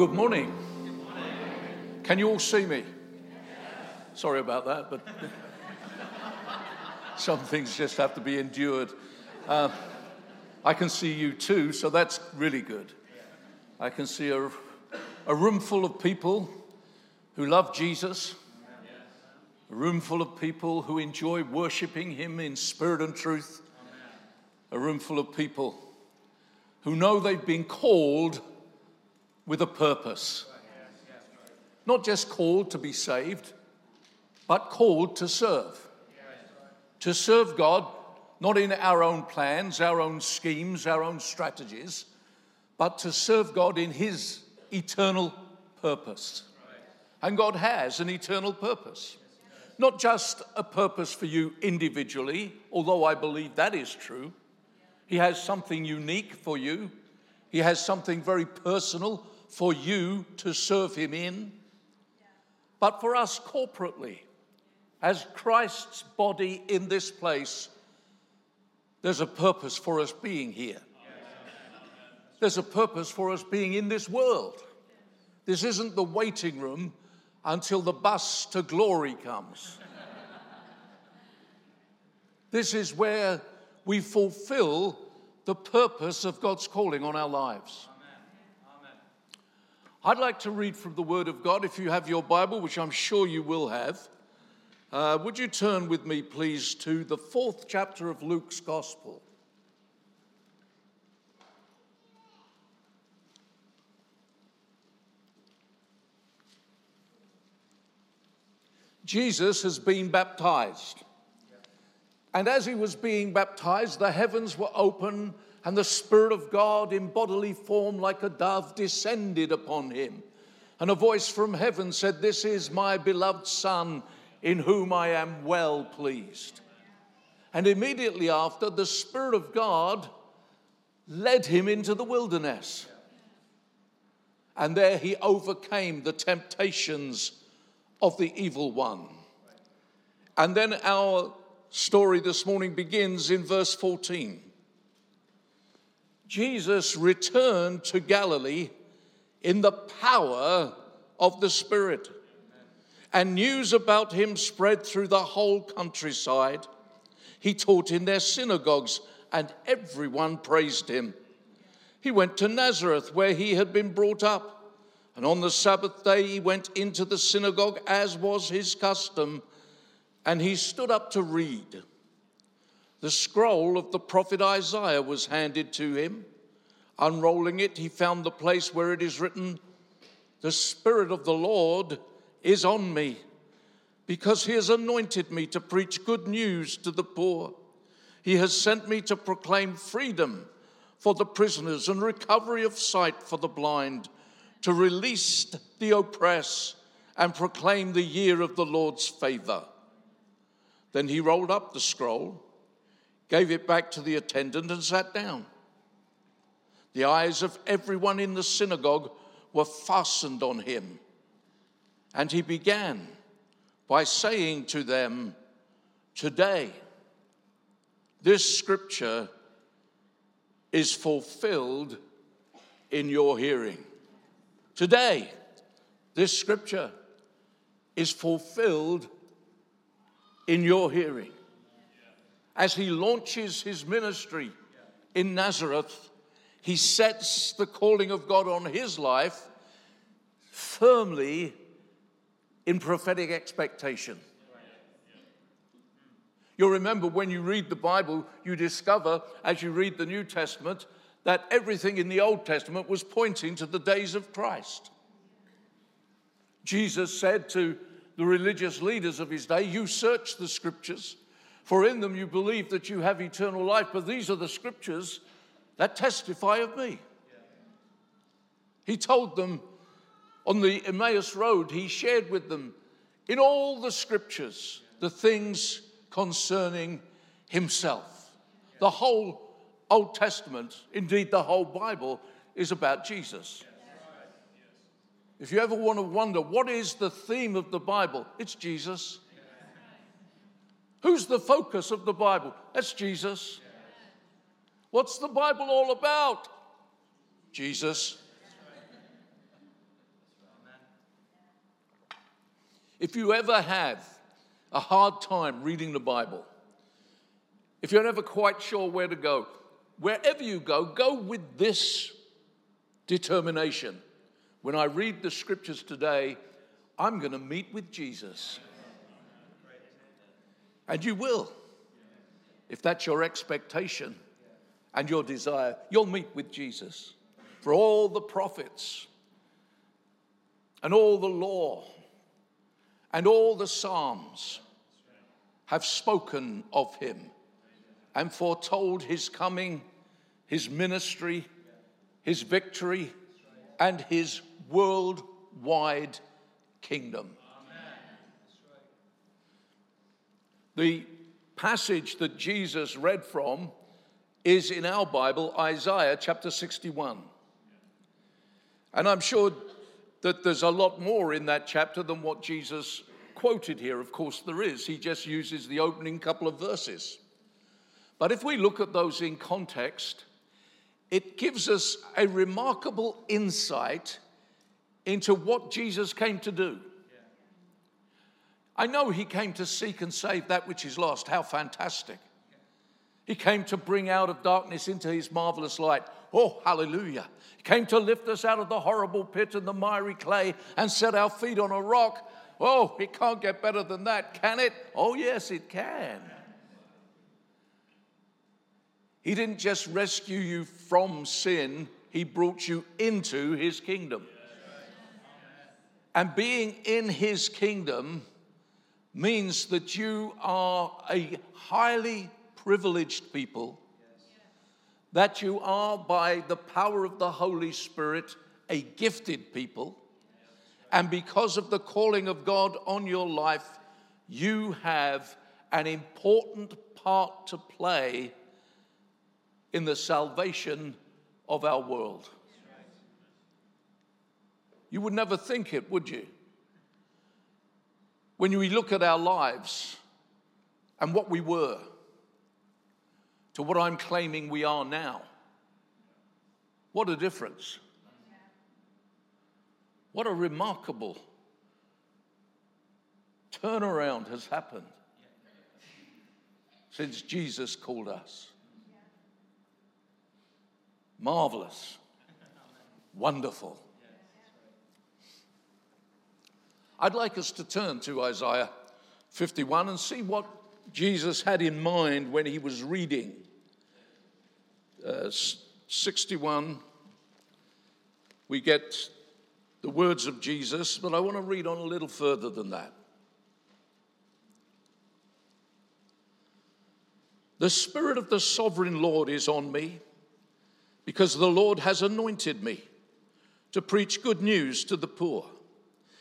Good morning. Can you all see me? Sorry about that, but some things just have to be endured. Uh, I can see you too, so that's really good. I can see a, a room full of people who love Jesus, a room full of people who enjoy worshiping Him in spirit and truth, a room full of people who know they've been called with a purpose. Not just called to be saved, but called to serve. To serve God, not in our own plans, our own schemes, our own strategies, but to serve God in His eternal purpose. And God has an eternal purpose. Not just a purpose for you individually, although I believe that is true. He has something unique for you. He has something very personal for you to serve Him in, but for us corporately, as Christ's body in this place, there's a purpose for us being here. There's a purpose for us being in this world. This isn't the waiting room until the bus to glory comes. This is where we fulfill the purpose of God's calling on our lives. I'd like to read from the Word of God. If you have your Bible, which I'm sure you will have, uh, would you turn with me, please, to the fourth chapter of Luke's Gospel? Jesus has been baptized. And as he was being baptized, the heavens were open and the Spirit of God in bodily form like a dove descended upon him. And a voice from heaven said, This is my beloved Son, in whom I am well pleased. And immediately after, the Spirit of God led him into the wilderness. And there he overcame the temptations of the evil one. And then our story this morning begins in verse 14. Jesus returned to Galilee in the power of the Spirit. And news about him spread through the whole countryside. He taught in their synagogues, and everyone praised him. He went to Nazareth, where he had been brought up. And on the Sabbath day, he went into the synagogue, as was his custom, and he stood up to read. The scroll of the prophet Isaiah was handed to him. Unrolling it, he found the place where it is written, The Spirit of the Lord is on me, because he has anointed me to preach good news to the poor. He has sent me to proclaim freedom for the prisoners and recovery of sight for the blind, to release the oppressed and proclaim the year of the Lord's favor. Then he rolled up the scroll gave it back to the attendant, and sat down. The eyes of everyone in the synagogue were fastened on him. And he began by saying to them, Today, this scripture is fulfilled in your hearing. Today, this scripture is fulfilled in your hearing as he launches his ministry in Nazareth, he sets the calling of God on his life firmly in prophetic expectation. You'll remember when you read the Bible, you discover as you read the New Testament that everything in the Old Testament was pointing to the days of Christ. Jesus said to the religious leaders of his day, You search the scriptures for in them you believe that you have eternal life, but these are the scriptures that testify of me. He told them on the Emmaus Road, he shared with them in all the scriptures the things concerning himself. The whole Old Testament, indeed the whole Bible, is about Jesus. If you ever want to wonder what is the theme of the Bible, it's Jesus. Who's the focus of the Bible? That's Jesus. What's the Bible all about? Jesus. If you ever have a hard time reading the Bible, if you're never quite sure where to go, wherever you go, go with this determination. When I read the scriptures today, I'm going to meet with Jesus. And you will. If that's your expectation and your desire, you'll meet with Jesus. For all the prophets and all the law and all the Psalms have spoken of him and foretold his coming, his ministry, his victory, and his worldwide kingdom. The passage that Jesus read from is in our Bible, Isaiah chapter 61. And I'm sure that there's a lot more in that chapter than what Jesus quoted here. Of course, there is. He just uses the opening couple of verses. But if we look at those in context, it gives us a remarkable insight into what Jesus came to do. I know he came to seek and save that which is lost. How fantastic. He came to bring out of darkness into his marvelous light. Oh, hallelujah. He came to lift us out of the horrible pit and the miry clay and set our feet on a rock. Oh, it can't get better than that, can it? Oh, yes, it can. He didn't just rescue you from sin, He brought you into His kingdom. And being in His kingdom means that you are a highly privileged people, that you are, by the power of the Holy Spirit, a gifted people, and because of the calling of God on your life, you have an important part to play in the salvation of our world. You would never think it, would you? When we look at our lives and what we were to what I'm claiming we are now, what a difference. What a remarkable turnaround has happened since Jesus called us. Marvelous, wonderful. I'd like us to turn to Isaiah 51 and see what Jesus had in mind when he was reading. Uh, 61, we get the words of Jesus, but I want to read on a little further than that. The Spirit of the Sovereign Lord is on me because the Lord has anointed me to preach good news to the poor.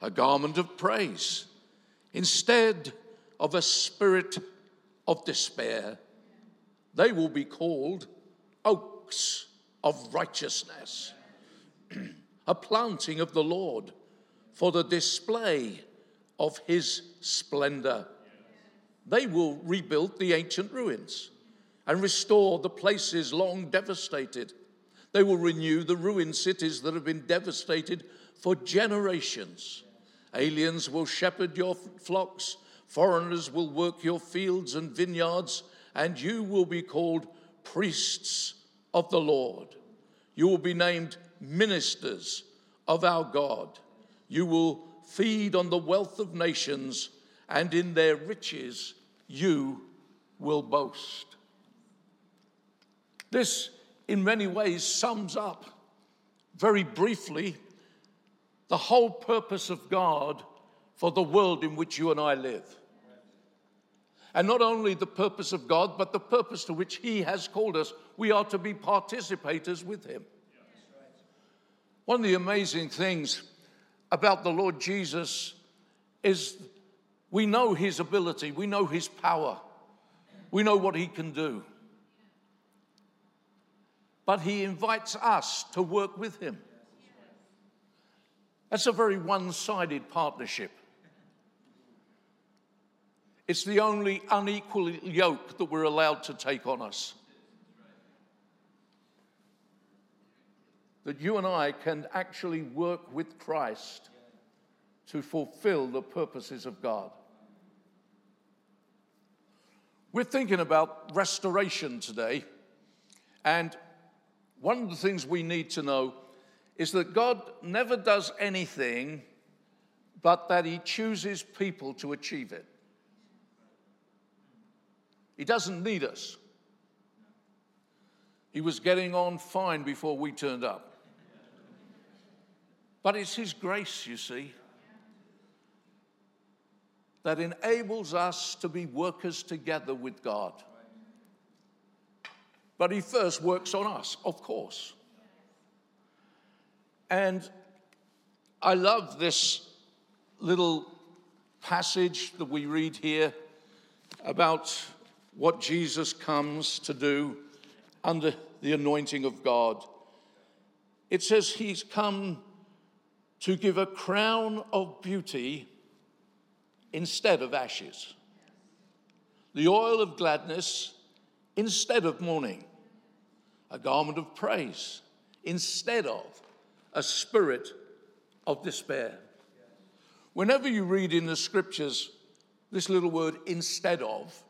a garment of praise instead of a spirit of despair. They will be called oaks of righteousness, a planting of the Lord for the display of his splendor. They will rebuild the ancient ruins and restore the places long devastated. They will renew the ruined cities that have been devastated for generations. Aliens will shepherd your flocks, foreigners will work your fields and vineyards, and you will be called priests of the Lord. You will be named ministers of our God. You will feed on the wealth of nations, and in their riches you will boast. This, in many ways, sums up very briefly the whole purpose of God for the world in which you and I live. And not only the purpose of God, but the purpose to which He has called us. We are to be participators with Him. One of the amazing things about the Lord Jesus is we know His ability, we know His power, we know what He can do. But He invites us to work with Him. That's a very one sided partnership. It's the only unequal yoke that we're allowed to take on us. That you and I can actually work with Christ to fulfill the purposes of God. We're thinking about restoration today, and one of the things we need to know is that God never does anything but that He chooses people to achieve it. He doesn't need us. He was getting on fine before we turned up. But it's His grace, you see, that enables us to be workers together with God. But He first works on us, of course. And I love this little passage that we read here about what Jesus comes to do under the anointing of God. It says he's come to give a crown of beauty instead of ashes, the oil of gladness instead of mourning, a garment of praise instead of a spirit of despair. Whenever you read in the scriptures this little word instead of,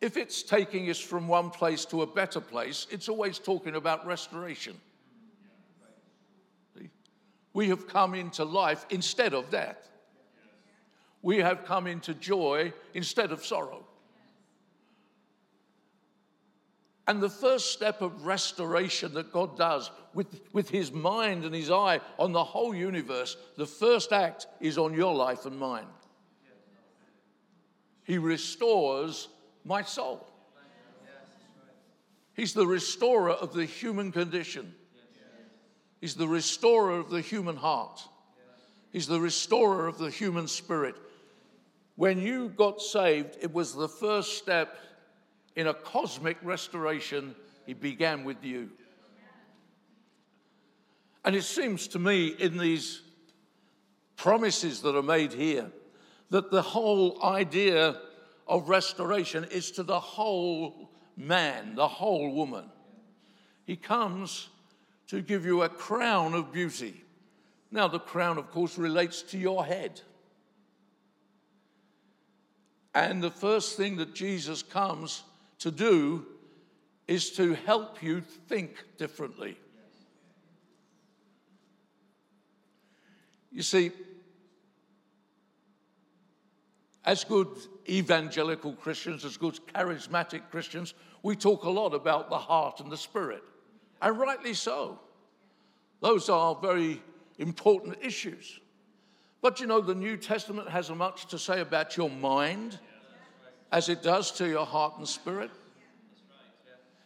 if it's taking us from one place to a better place, it's always talking about restoration. We have come into life instead of death. We have come into joy instead of sorrow. And the first step of restoration that God does with, with his mind and his eye on the whole universe, the first act is on your life and mine. He restores my soul. He's the restorer of the human condition. He's the restorer of the human heart. He's the restorer of the human spirit. When you got saved, it was the first step in a cosmic restoration. He began with you. And it seems to me in these promises that are made here that the whole idea of restoration is to the whole man, the whole woman. He comes to give you a crown of beauty. Now, the crown, of course, relates to your head. And the first thing that Jesus comes to do is to help you think differently. You see, as good evangelical Christians, as good charismatic Christians, we talk a lot about the heart and the spirit, and rightly so. Those are very important issues. But you know, the New Testament has as much to say about your mind as it does to your heart and spirit.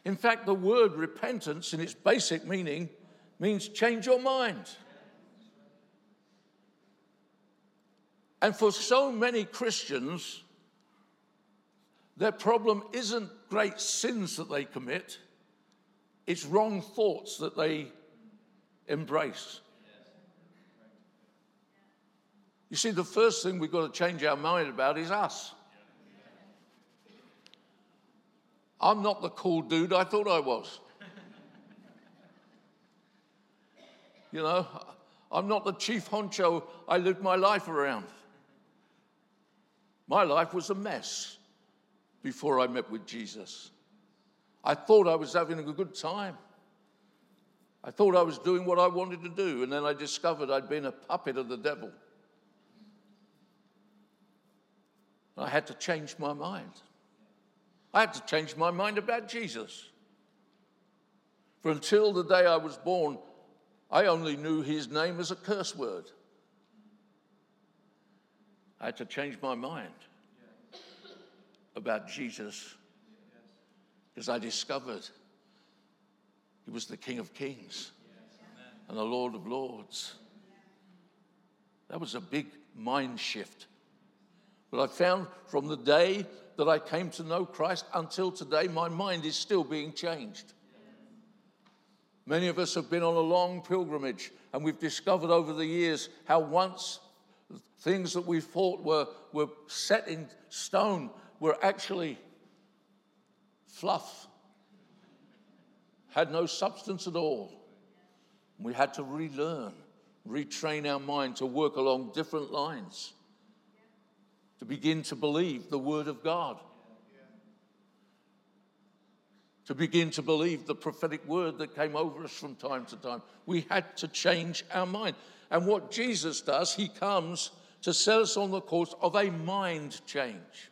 In fact, the word repentance, in its basic meaning, means change your mind. And for so many Christians, their problem isn't great sins that they commit, it's wrong thoughts that they embrace. You see, the first thing we've got to change our mind about is us. I'm not the cool dude I thought I was. You know, I'm not the chief honcho I lived my life around. My life was a mess before I met with Jesus. I thought I was having a good time. I thought I was doing what I wanted to do, and then I discovered I'd been a puppet of the devil. I had to change my mind. I had to change my mind about Jesus. For until the day I was born, I only knew his name as a curse word. I had to change my mind about Jesus because I discovered he was the King of Kings and the Lord of Lords. That was a big mind shift. But I found from the day that I came to know Christ until today, my mind is still being changed. Many of us have been on a long pilgrimage, and we've discovered over the years how once things that we thought were, were set in stone were actually fluff, had no substance at all. We had to relearn, retrain our mind to work along different lines, to begin to believe the Word of God to begin to believe the prophetic word that came over us from time to time. We had to change our mind. And what Jesus does, he comes to set us on the course of a mind change.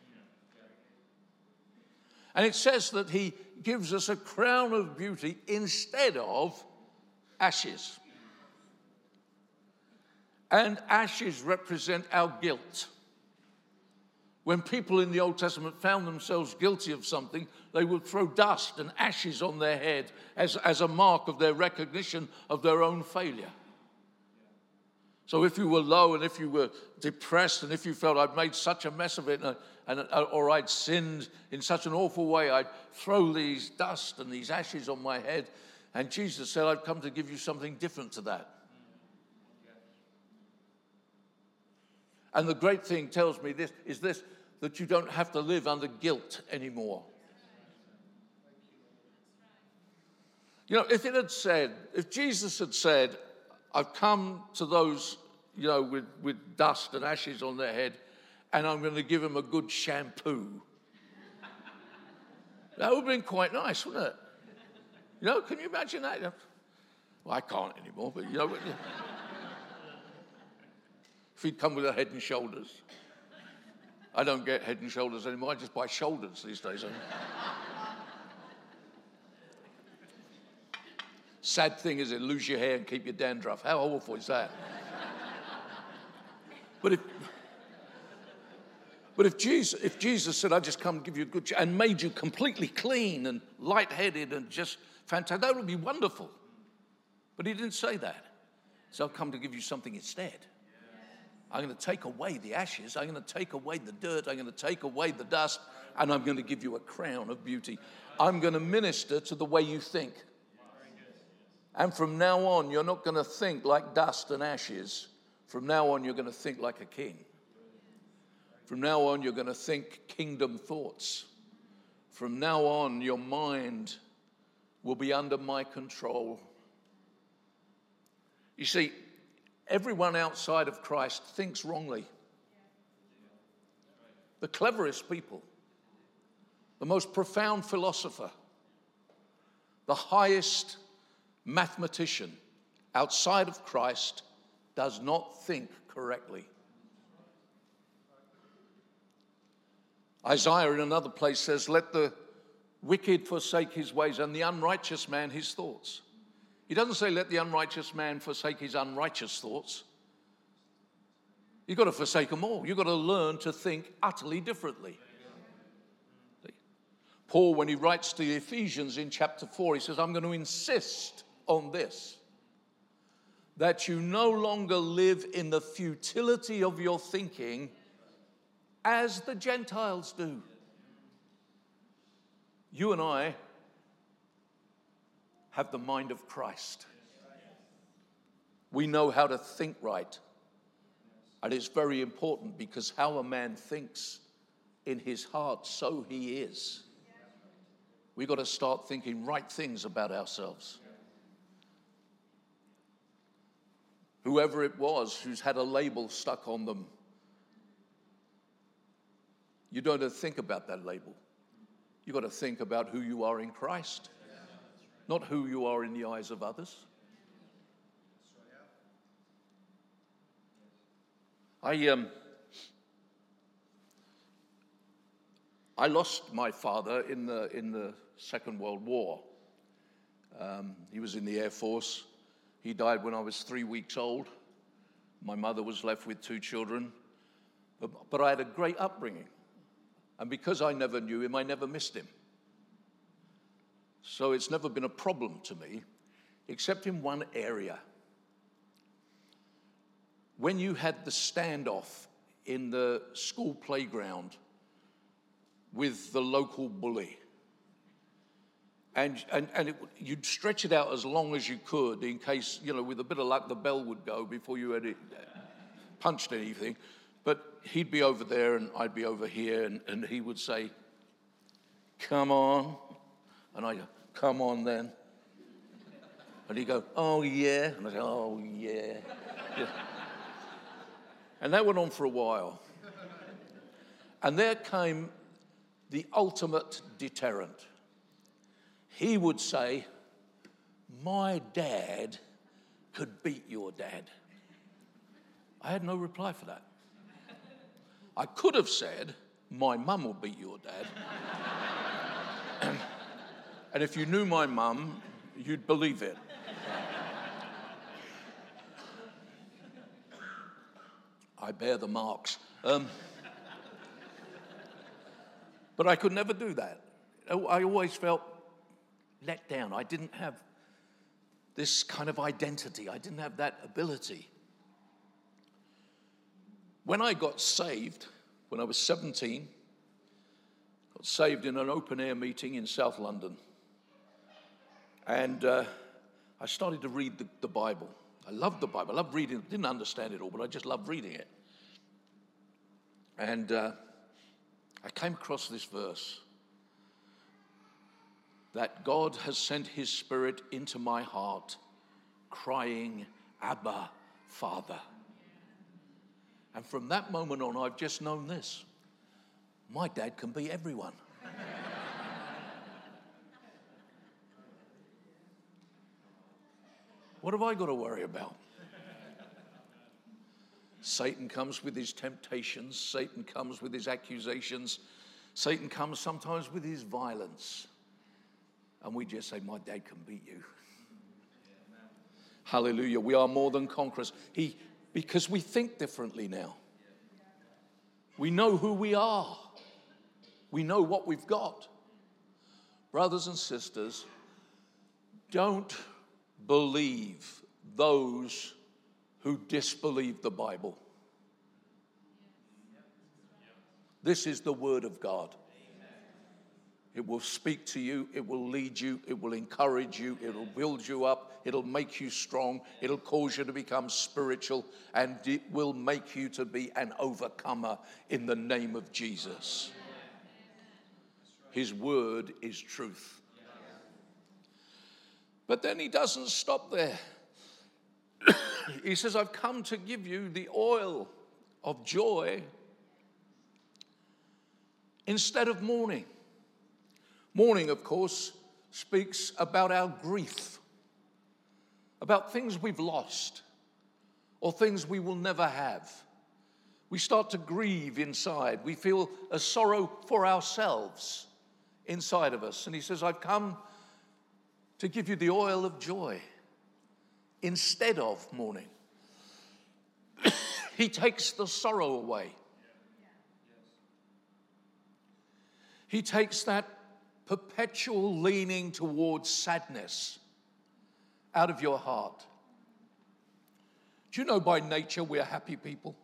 And it says that he gives us a crown of beauty instead of ashes. And ashes represent our guilt. When people in the Old Testament found themselves guilty of something, they would throw dust and ashes on their head as, as a mark of their recognition of their own failure. So if you were low and if you were depressed and if you felt I'd made such a mess of it and, and, uh, or I'd sinned in such an awful way, I'd throw these dust and these ashes on my head. And Jesus said, I've come to give you something different to that. And the great thing tells me this is this that you don't have to live under guilt anymore. You know, if it had said, if Jesus had said, I've come to those, you know, with, with dust and ashes on their head, and I'm going to give them a good shampoo, that would have been quite nice, wouldn't it? You know, can you imagine that? Well, I can't anymore, but you know, if he'd come with a head and shoulders. I don't get head and shoulders anymore. I just buy shoulders these days. Eh? Sad thing is, it lose your hair and keep your dandruff. How awful is that? but if, but if Jesus, if Jesus said, "I just come to give you a good," and made you completely clean and light-headed and just fantastic, that would be wonderful. But he didn't say that. So I've come to give you something instead. I'm going to take away the ashes. I'm going to take away the dirt. I'm going to take away the dust. And I'm going to give you a crown of beauty. I'm going to minister to the way you think. And from now on, you're not going to think like dust and ashes. From now on, you're going to think like a king. From now on, you're going to think kingdom thoughts. From now on, your mind will be under my control. You see, Everyone outside of Christ thinks wrongly. The cleverest people, the most profound philosopher, the highest mathematician outside of Christ does not think correctly. Isaiah in another place says, Let the wicked forsake his ways and the unrighteous man his thoughts. He doesn't say, let the unrighteous man forsake his unrighteous thoughts. You've got to forsake them all. You've got to learn to think utterly differently. Paul, when he writes to the Ephesians in chapter 4, he says, I'm going to insist on this that you no longer live in the futility of your thinking as the Gentiles do. You and I have the mind of Christ. We know how to think right. And it's very important because how a man thinks in his heart, so he is. We've got to start thinking right things about ourselves. Whoever it was who's had a label stuck on them, you don't have to think about that label. You've got to think about who you are in Christ not who you are in the eyes of others. I, um, I lost my father in the, in the Second World War. Um, he was in the Air Force. He died when I was three weeks old. My mother was left with two children. But, but I had a great upbringing. And because I never knew him, I never missed him. So it's never been a problem to me, except in one area when you had the standoff in the school playground with the local bully, and, and, and it, you'd stretch it out as long as you could in case, you know, with a bit of luck, the bell would go before you had it, uh, punched anything. But he'd be over there and I'd be over here, and, and he would say, Come on. And I'd go, Come on then. And he'd go, Oh, yeah. And I'd say, Oh, yeah. yeah. And that went on for a while. And there came the ultimate deterrent. He would say, My dad could beat your dad. I had no reply for that. I could have said, My mum will beat your dad. and if you knew my mum, you'd believe it. I bear the marks. Um, but I could never do that. I always felt let down. I didn't have this kind of identity, I didn't have that ability. When I got saved, when I was 17, got saved in an open air meeting in South London. And uh, I started to read the, the Bible. I loved the Bible. I loved reading it. Didn't understand it all, but I just loved reading it. And uh, I came across this verse that God has sent his spirit into my heart, crying, Abba, Father. And from that moment on, I've just known this my dad can be everyone. What have I got to worry about? Satan comes with his temptations, Satan comes with his accusations, Satan comes sometimes with his violence. And we just say, My dad can beat you. Hallelujah. We are more than conquerors. He, because we think differently now. We know who we are. We know what we've got. Brothers and sisters, don't believe those who disbelieve the Bible. This is the Word of God. It will speak to you, it will lead you, it will encourage you, it'll build you up, it'll make you strong, it'll cause you to become spiritual, and it will make you to be an overcomer in the name of Jesus. His word is truth. But then he doesn't stop there. he says, I've come to give you the oil of joy instead of mourning. Mourning, of course, speaks about our grief, about things we've lost or things we will never have. We start to grieve inside. We feel a sorrow for ourselves inside of us. And he says, I've come to give you the oil of joy instead of mourning. he takes the sorrow away. He takes that perpetual leaning towards sadness out of your heart. Do you know by nature we're happy people?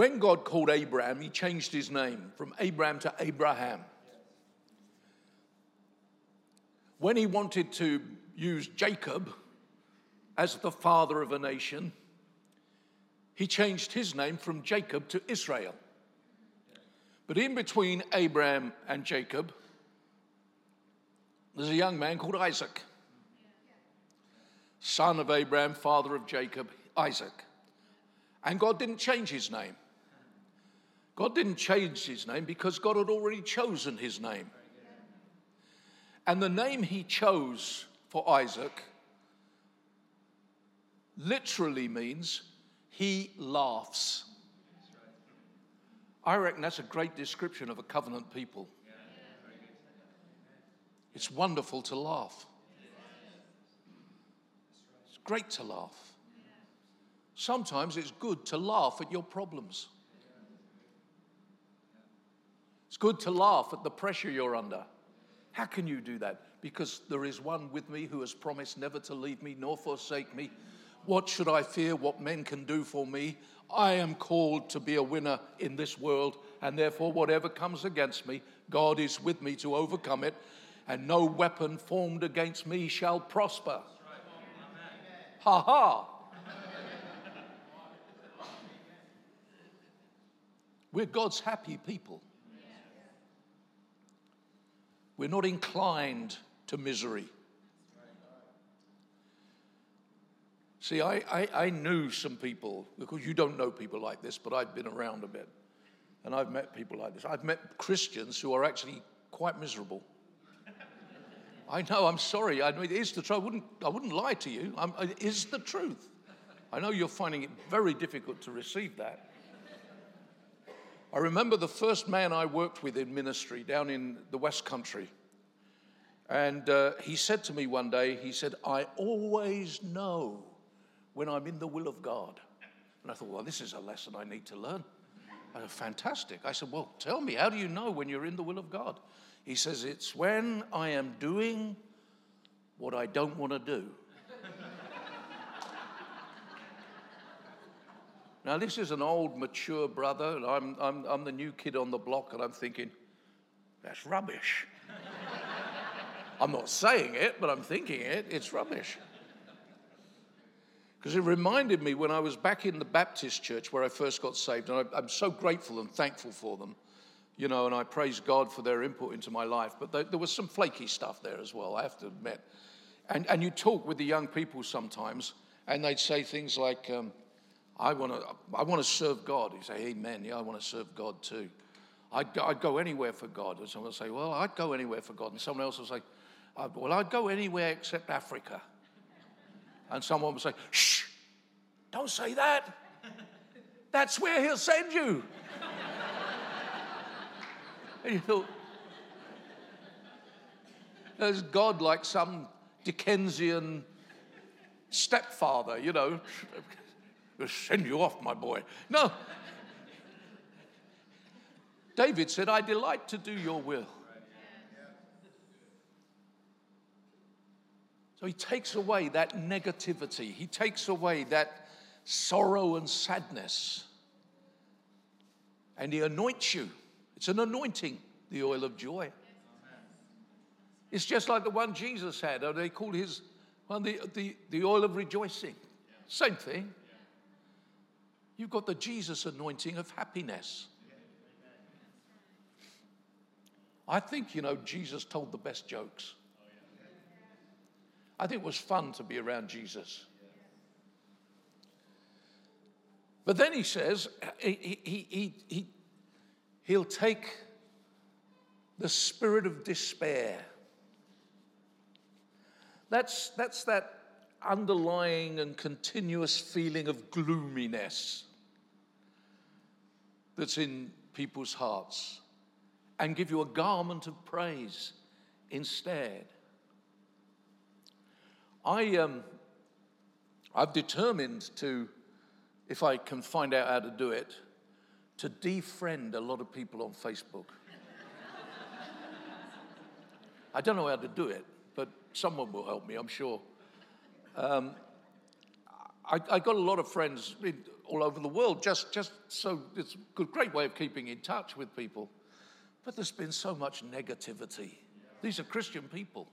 When God called Abraham, he changed his name from Abram to Abraham. When he wanted to use Jacob as the father of a nation, he changed his name from Jacob to Israel. But in between Abraham and Jacob, there's a young man called Isaac, son of Abraham, father of Jacob, Isaac. And God didn't change his name. God didn't change his name because God had already chosen his name. And the name he chose for Isaac literally means he laughs. I reckon that's a great description of a covenant people. It's wonderful to laugh. It's great to laugh. Sometimes it's good to laugh at your problems. It's good to laugh at the pressure you're under. How can you do that? Because there is one with me who has promised never to leave me nor forsake me. What should I fear what men can do for me? I am called to be a winner in this world, and therefore, whatever comes against me, God is with me to overcome it, and no weapon formed against me shall prosper. Ha ha! We're God's happy people. We're not inclined to misery. See, I, I, I, knew some people, because you don't know people like this, but I've been around a bit. And I've met people like this. I've met Christians who are actually quite miserable. I know, I'm sorry. I mean, it is the truth. I wouldn't, I wouldn't lie to you. I'm, it is the truth. I know you're finding it very difficult to receive that. I remember the first man I worked with in ministry down in the West Country. And uh, he said to me one day, he said, I always know when I'm in the will of God. And I thought, well, this is a lesson I need to learn. I said, fantastic. I said, well, tell me, how do you know when you're in the will of God? He says, it's when I am doing what I don't want to do. Now, this is an old, mature brother, and I'm, I'm, I'm the new kid on the block, and I'm thinking, that's rubbish. I'm not saying it, but I'm thinking it. It's rubbish. Because it reminded me when I was back in the Baptist church where I first got saved, and I, am so grateful and thankful for them, you know, and I praise God for their input into my life. But there, there was some flaky stuff there as well, I have to admit. And, and you talk with the young people sometimes, and they'd say things like, um, I want to I wanna serve God. You say, Amen. Yeah, I want to serve God too. I'd, I'd go anywhere for God. And someone would say, Well, I'd go anywhere for God. And someone else would say, Well, I'd go anywhere except Africa. And someone would say, Shh, don't say that. That's where he'll send you. and you thought, there's God like some Dickensian stepfather, you know, send you off, my boy. No. David said, I delight to do your will. So he takes away that negativity, he takes away that sorrow and sadness, and he anoints you. It's an anointing, the oil of joy. It's just like the one Jesus had, they called his well, the, the, the oil of rejoicing. Same thing. You've got the Jesus anointing of happiness. I think, you know, Jesus told the best jokes. I think it was fun to be around Jesus. But then he says he, he, he, he, he'll take the spirit of despair. That's, that's that underlying and continuous feeling of gloominess that's in people's hearts and give you a garment of praise instead. I, um, I've determined to, if I can find out how to do it, to defriend a lot of people on Facebook. I don't know how to do it, but someone will help me, I'm sure. Um, I, I, got a lot of friends all over the world, just, just so it's a great way of keeping in touch with people. But there's been so much negativity. These are Christian people.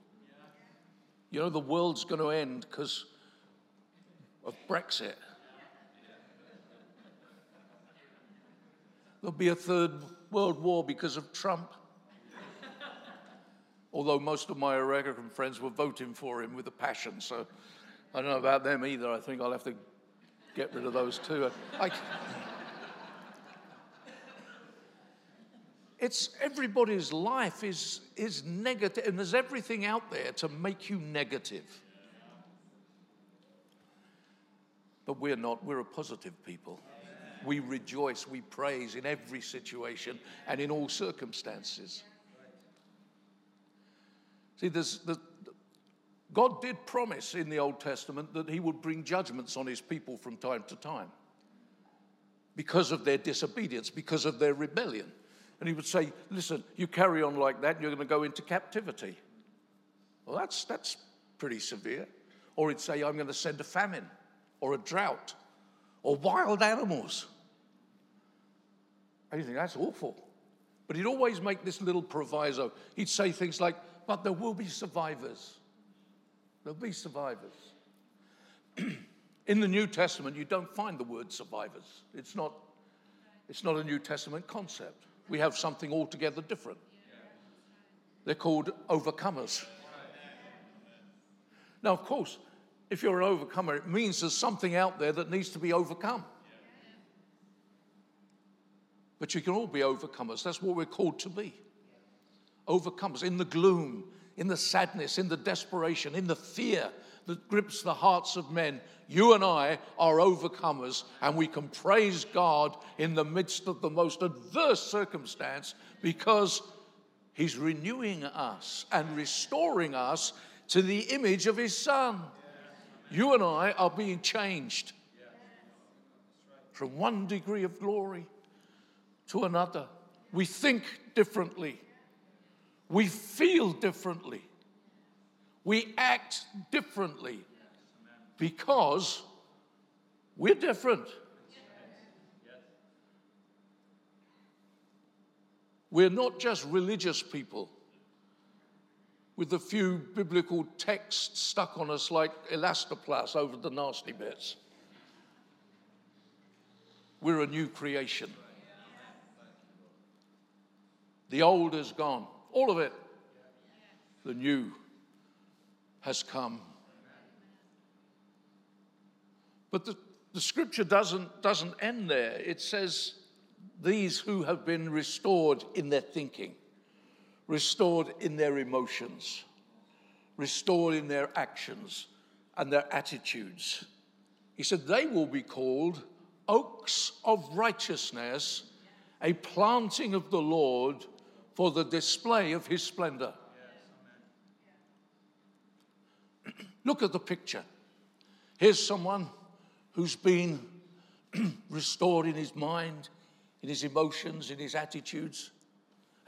You know, the world's going to end because of Brexit. There'll be a third world war because of Trump. Although most of my American friends were voting for him with a passion, so I don't know about them either. I think I'll have to get rid of those too. I, It's everybody's life is, is negative, and there's everything out there to make you negative. But we're not, we're a positive people. We rejoice, we praise in every situation and in all circumstances. See, there's, the, God did promise in the Old Testament that He would bring judgments on His people from time to time because of their disobedience, because of their rebellion. And He would say, Listen, you carry on like that, you're going to go into captivity. Well, that's, that's pretty severe. Or He'd say, I'm going to send a famine or a drought or wild animals. And you think, that's awful. But he'd always make this little proviso. He'd say things like, but there will be survivors. There'll be survivors. In the New Testament, you don't find the word survivors. It's not, it's not a New Testament concept. We have something altogether different. They're called overcomers. Now, of course, if you're an overcomer, it means there's something out there that needs to be overcome. But you can all be overcomers. That's what we're called to be. Overcomers in the gloom, in the sadness, in the desperation, in the fear that grips the hearts of men. You and I are overcomers, and we can praise God in the midst of the most adverse circumstance because He's renewing us and restoring us to the image of His Son. You and I are being changed from one degree of glory to another. We think differently. We feel differently. We act differently because we're different. We're not just religious people with a few biblical texts stuck on us like elastoplast over the nasty bits. We're a new creation. The old is gone, all of it. The new has come. But the, the scripture doesn't, doesn't end there. It says, These who have been restored in their thinking, restored in their emotions, restored in their actions and their attitudes. He said, They will be called oaks of righteousness, a planting of the Lord for the display of his splendor. Look at the picture. Here's someone who's been restored in his mind, in his emotions, in his attitudes.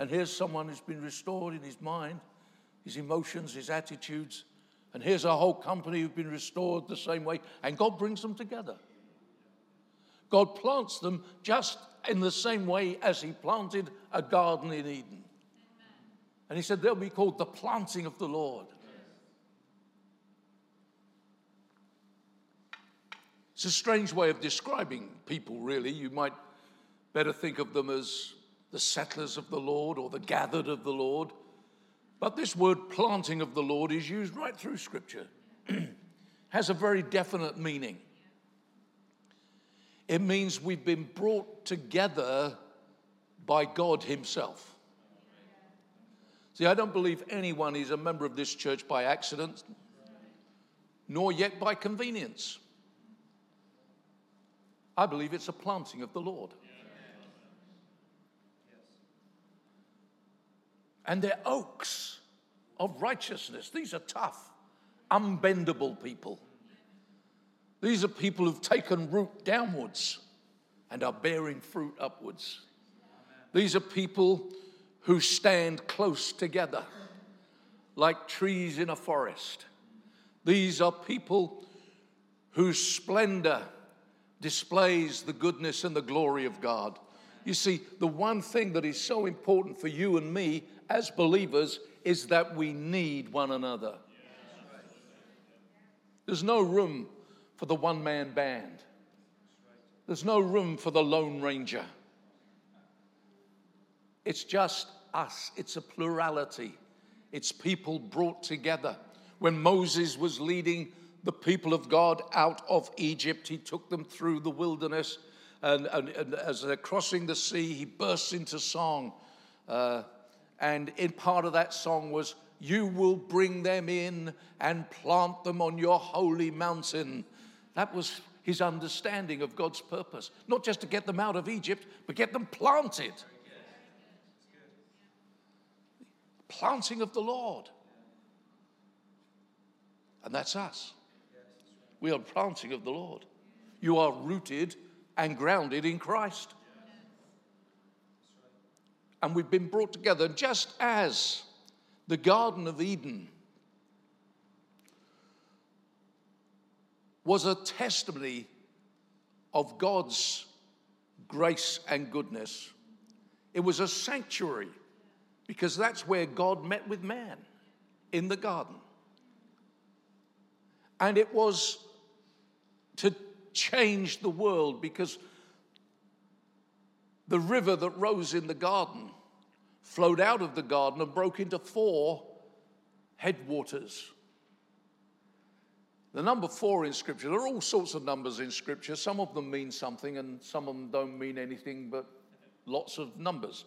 And here's someone who's been restored in his mind, his emotions, his attitudes. And here's a whole company who've been restored the same way. And God brings them together. God plants them just in the same way as He planted a garden in Eden. And He said they'll be called the planting of the Lord. It's a strange way of describing people, really. You might better think of them as the settlers of the Lord or the gathered of the Lord. But this word planting of the Lord is used right through Scripture, has a very definite meaning. It means we've been brought together by God Himself. See, I don't believe anyone is a member of this church by accident, nor yet by convenience. I believe it's a planting of the Lord. And they're oaks of righteousness. These are tough, unbendable people. These are people who've taken root downwards and are bearing fruit upwards. These are people who stand close together like trees in a forest. These are people whose splendor displays the goodness and the glory of God. You see, the one thing that is so important for you and me as believers is that we need one another. There's no room for the one man band. There's no room for the Lone Ranger. It's just us, it's a plurality, it's people brought together. When Moses was leading the people of God out of Egypt, he took them through the wilderness, and, and, and as they're crossing the sea, he bursts into song. Uh, and in part of that song was, You will bring them in and plant them on your holy mountain. That was his understanding of God's purpose. Not just to get them out of Egypt, but get them planted. Planting of the Lord. And that's us. We are planting of the Lord. You are rooted and grounded in Christ. And we've been brought together just as the Garden of Eden was a testimony of God's grace and goodness. It was a sanctuary because that's where God met with man in the garden. And it was to change the world because the river that rose in the garden flowed out of the garden and broke into four headwaters. The number four in Scripture, there are all sorts of numbers in Scripture. Some of them mean something and some of them don't mean anything but lots of numbers.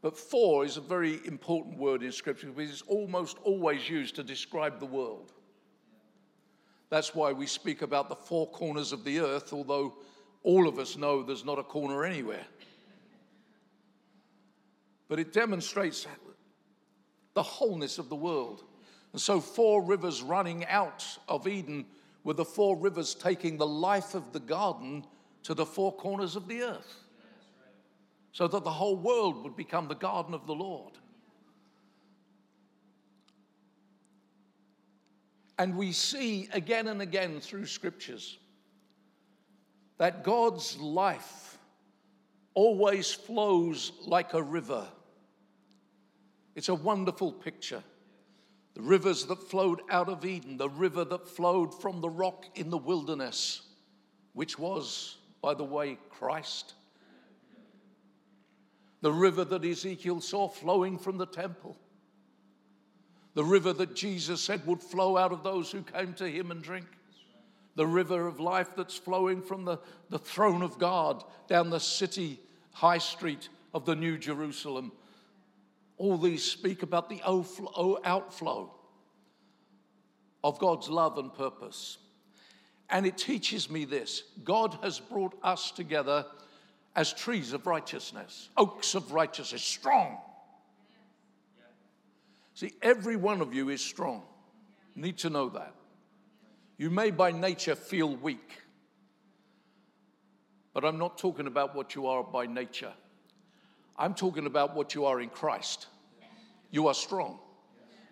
But four is a very important word in Scripture because it's almost always used to describe the world. That's why we speak about the four corners of the earth, although all of us know there's not a corner anywhere. But it demonstrates the wholeness of the world. And so, four rivers running out of Eden were the four rivers taking the life of the garden to the four corners of the earth. So that the whole world would become the garden of the Lord. And we see again and again through scriptures that God's life always flows like a river. It's a wonderful picture. The rivers that flowed out of Eden, the river that flowed from the rock in the wilderness, which was, by the way, Christ. The river that Ezekiel saw flowing from the temple. The river that Jesus said would flow out of those who came to him and drink. The river of life that's flowing from the, the throne of God down the city high street of the New Jerusalem all these speak about the outflow of God's love and purpose. And it teaches me this God has brought us together as trees of righteousness, oaks of righteousness, strong. See, every one of you is strong. You need to know that. You may by nature feel weak, but I'm not talking about what you are by nature. I'm talking about what you are in Christ. You are strong.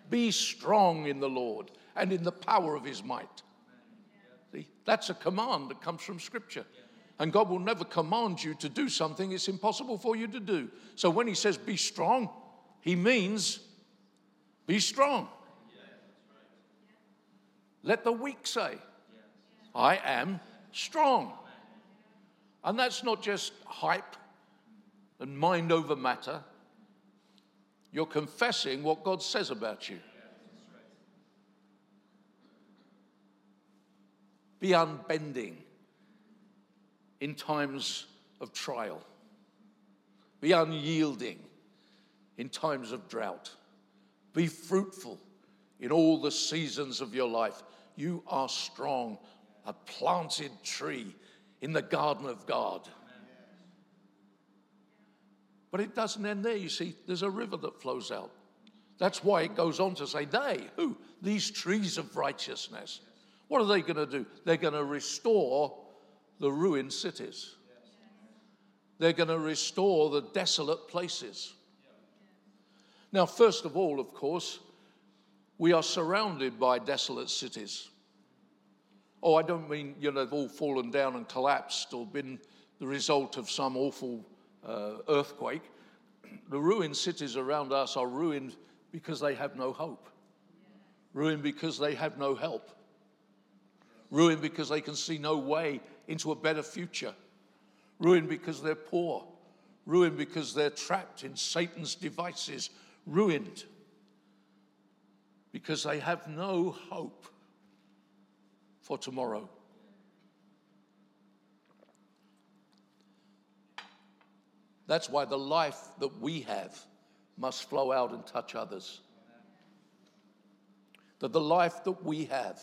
Be strong in the Lord and in the power of his might. See, that's a command that comes from Scripture. And God will never command you to do something it's impossible for you to do. So when he says be strong, he means be strong. Let the weak say, I am strong. And that's not just hype and mind over matter. You're confessing what God says about you. Be unbending in times of trial. Be unyielding in times of drought. Be fruitful in all the seasons of your life. You are strong, a planted tree in the garden of God. But it doesn't end there. You see, there's a river that flows out. That's why it goes on to say, they, who? These trees of righteousness. What are they going to do? They're going to restore the ruined cities. They're going to restore the desolate places. Now, first of all, of course, we are surrounded by desolate cities. Oh, I don't mean, you know, they've all fallen down and collapsed or been the result of some awful uh, earthquake, the ruined cities around us are ruined because they have no hope, ruined because they have no help, ruined because they can see no way into a better future, ruined because they're poor, ruined because they're trapped in Satan's devices, ruined because they have no hope for tomorrow. That's why the life that we have must flow out and touch others. That the life that we have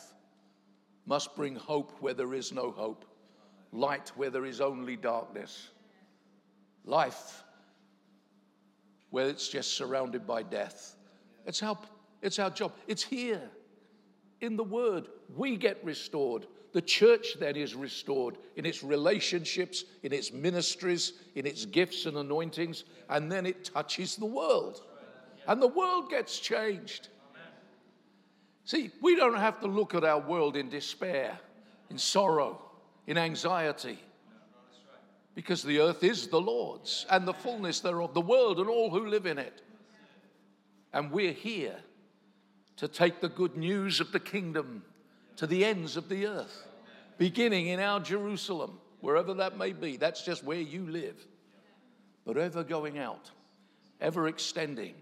must bring hope where there is no hope, light where there is only darkness, life where it's just surrounded by death. It's our, it's our job. It's here in the Word. We get restored. The church then is restored in its relationships, in its ministries, in its gifts and anointings, and then it touches the world. And the world gets changed. See, we don't have to look at our world in despair, in sorrow, in anxiety, because the earth is the Lord's and the fullness thereof, the world and all who live in it. And we're here to take the good news of the kingdom to the ends of the earth, beginning in our Jerusalem, wherever that may be. That's just where you live. But ever going out, ever extending.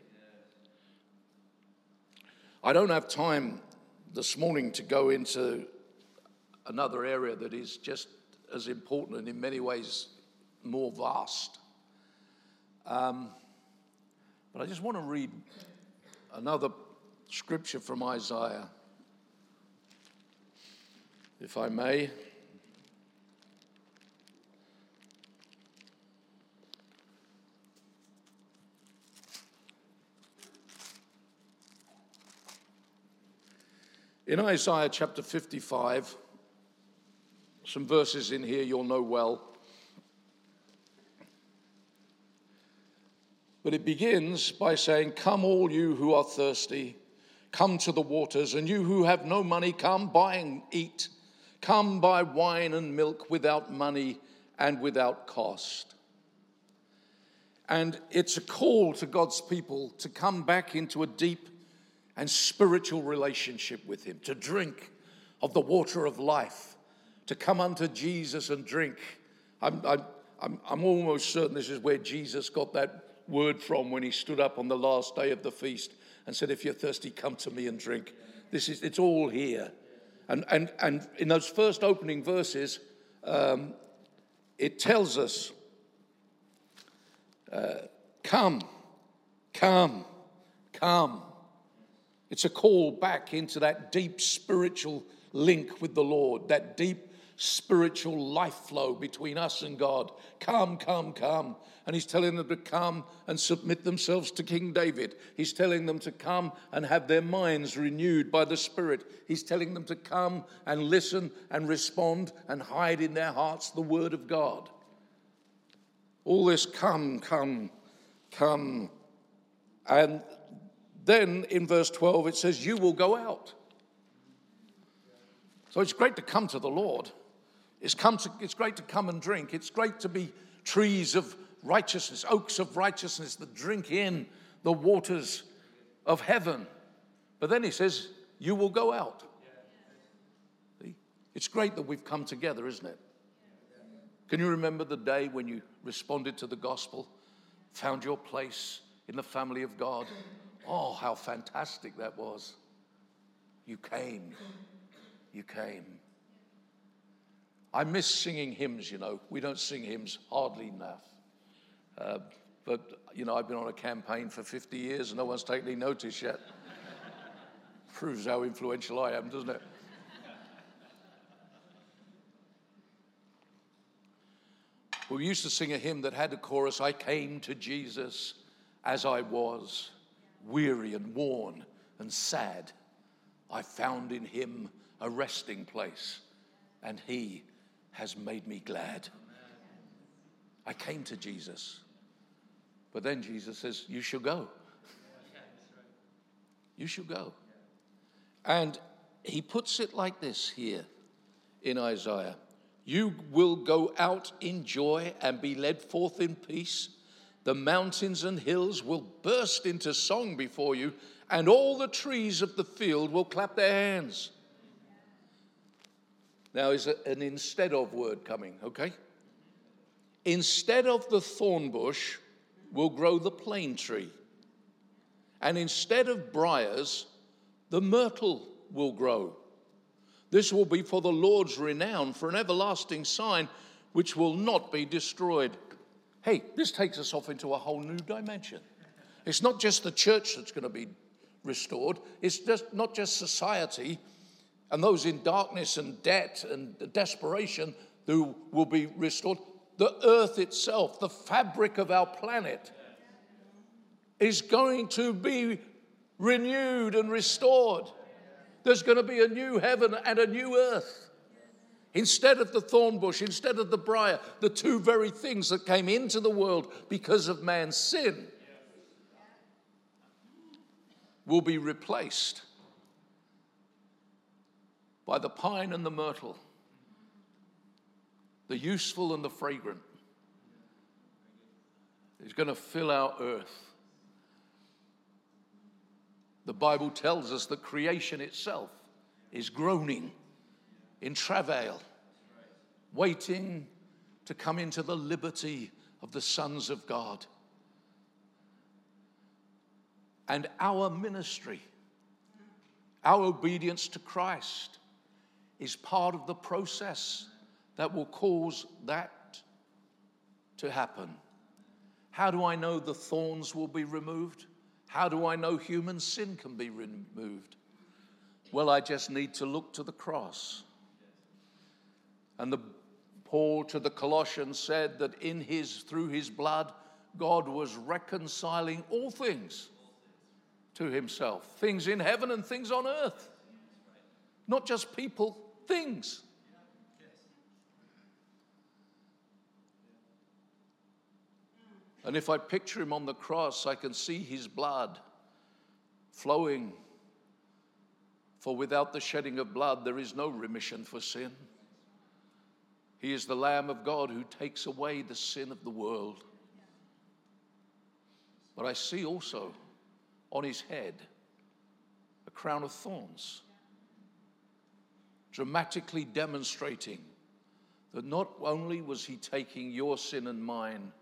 I don't have time this morning to go into another area that is just as important and in many ways more vast. Um, but I just want to read another scripture from Isaiah, if I may. In Isaiah chapter 55, some verses in here you'll know well. But it begins by saying, Come, all you who are thirsty, come to the waters, and you who have no money, come buy and eat. Come buy wine and milk without money and without cost. And it's a call to God's people to come back into a deep and spiritual relationship with Him, to drink of the water of life, to come unto Jesus and drink. I'm, I'm, I'm almost certain this is where Jesus got that word from when he stood up on the last day of the feast and said, If you're thirsty, come to me and drink. This is, it's all here. And, and, and in those first opening verses, um, it tells us, uh, Come, come, come. It's a call back into that deep spiritual link with the Lord, that deep spiritual life flow between us and God. Come, come, come. And he's telling them to come and submit themselves to King David. He's telling them to come and have their minds renewed by the Spirit. He's telling them to come and listen and respond and hide in their hearts the Word of God. All this come, come, come. And then in verse 12 it says, You will go out. So it's great to come to the Lord. It's, come to, it's great to come and drink. It's great to be trees of righteousness, oaks of righteousness that drink in the waters of heaven. But then he says, You will go out. See? It's great that we've come together, isn't it? Can you remember the day when you responded to the gospel, found your place in the family of God? Oh, how fantastic that was. You came. You came. I miss singing hymns, you know. We don't sing hymns hardly enough. Uh, but, you know, I've been on a campaign for 50 years and no one's taken any notice yet. Proves how influential I am, doesn't it? we used to sing a hymn that had a chorus I came to Jesus as I was, weary and worn and sad. I found in him a resting place, and he has made me glad. I came to Jesus. But then Jesus says, You shall go. You shall go. And he puts it like this here in Isaiah You will go out in joy and be led forth in peace. The mountains and hills will burst into song before you, and all the trees of the field will clap their hands. Now, is an instead of word coming, okay? Instead of the thorn bush will grow the plane tree. And instead of briars, the myrtle will grow. This will be for the Lord's renown, for an everlasting sign which will not be destroyed. Hey, this takes us off into a whole new dimension. It's not just the church that's going to be restored, it's just not just society And those in darkness and debt and desperation who will be restored. The earth itself, the fabric of our planet, is going to be renewed and restored. There's going to be a new heaven and a new earth. Instead of the thorn bush, instead of the briar, the two very things that came into the world because of man's sin will be replaced by the pine and the myrtle, the useful and the fragrant. Is going to fill our earth. The Bible tells us that creation itself is groaning in travail, waiting to come into the liberty of the sons of God. And our ministry, our obedience to Christ, is part of the process that will cause that to happen. How do I know the thorns will be removed? How do I know human sin can be removed? Well, I just need to look to the cross. And the Paul to the Colossians said that in his through his blood God was reconciling all things to himself, things in heaven and things on earth. Not just people, things. And if I picture him on the cross, I can see his blood flowing. For without the shedding of blood, there is no remission for sin. He is the Lamb of God who takes away the sin of the world. But I see also on his head a crown of thorns, dramatically demonstrating that not only was he taking your sin and mine,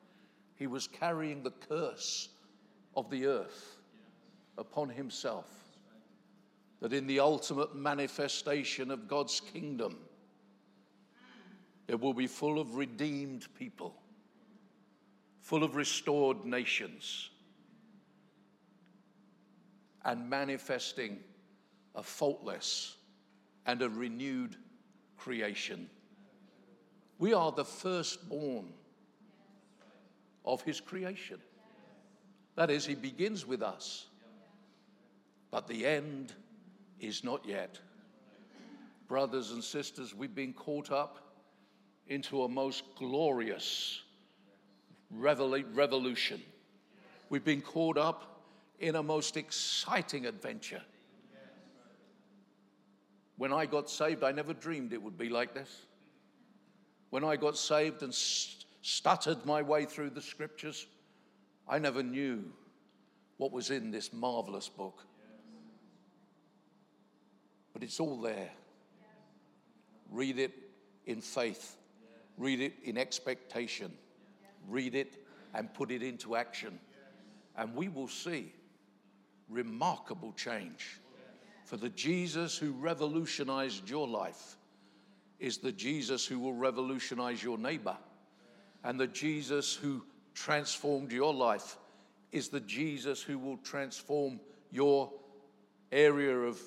he was carrying the curse of the earth upon himself. That in the ultimate manifestation of God's kingdom, it will be full of redeemed people, full of restored nations, and manifesting a faultless and a renewed creation. We are the firstborn of his creation. That is, he begins with us, but the end is not yet. Brothers and sisters, we've been caught up into a most glorious revolution. We've been caught up in a most exciting adventure. When I got saved, I never dreamed it would be like this. When I got saved and stuttered my way through the scriptures, I never knew what was in this marvelous book. But it's all there. Read it in faith Read it in expectation. Read it and put it into action. And we will see remarkable change. For the Jesus who revolutionized your life is the Jesus who will revolutionize your neighbor. And the Jesus who transformed your life is the Jesus who will transform your area of,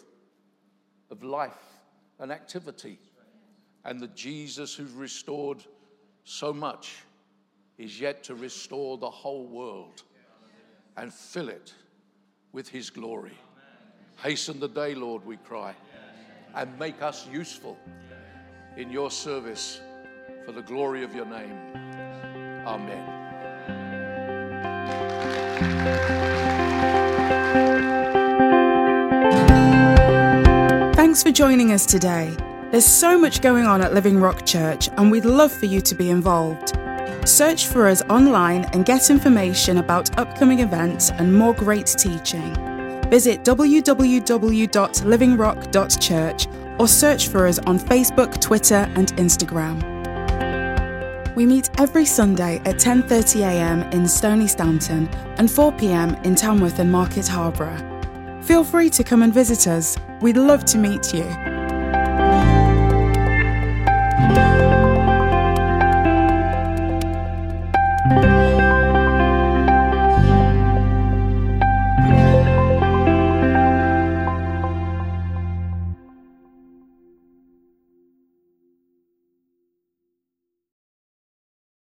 of life and activity. And the Jesus who's restored so much is yet to restore the whole world and fill it with his glory. Hasten the day, Lord, we cry, and make us useful in your service for the glory of your name. Amen. Thanks for joining us today. There's so much going on at Living Rock Church, and we'd love for you to be involved. Search for us online and get information about upcoming events and more great teaching visit www.livingrock.church or search for us on Facebook, Twitter, and Instagram. We meet every Sunday at 10:30 a.m. in Stoney Stanton and 4 p.m. in Tamworth and Market Harborough. Feel free to come and visit us. We'd love to meet you.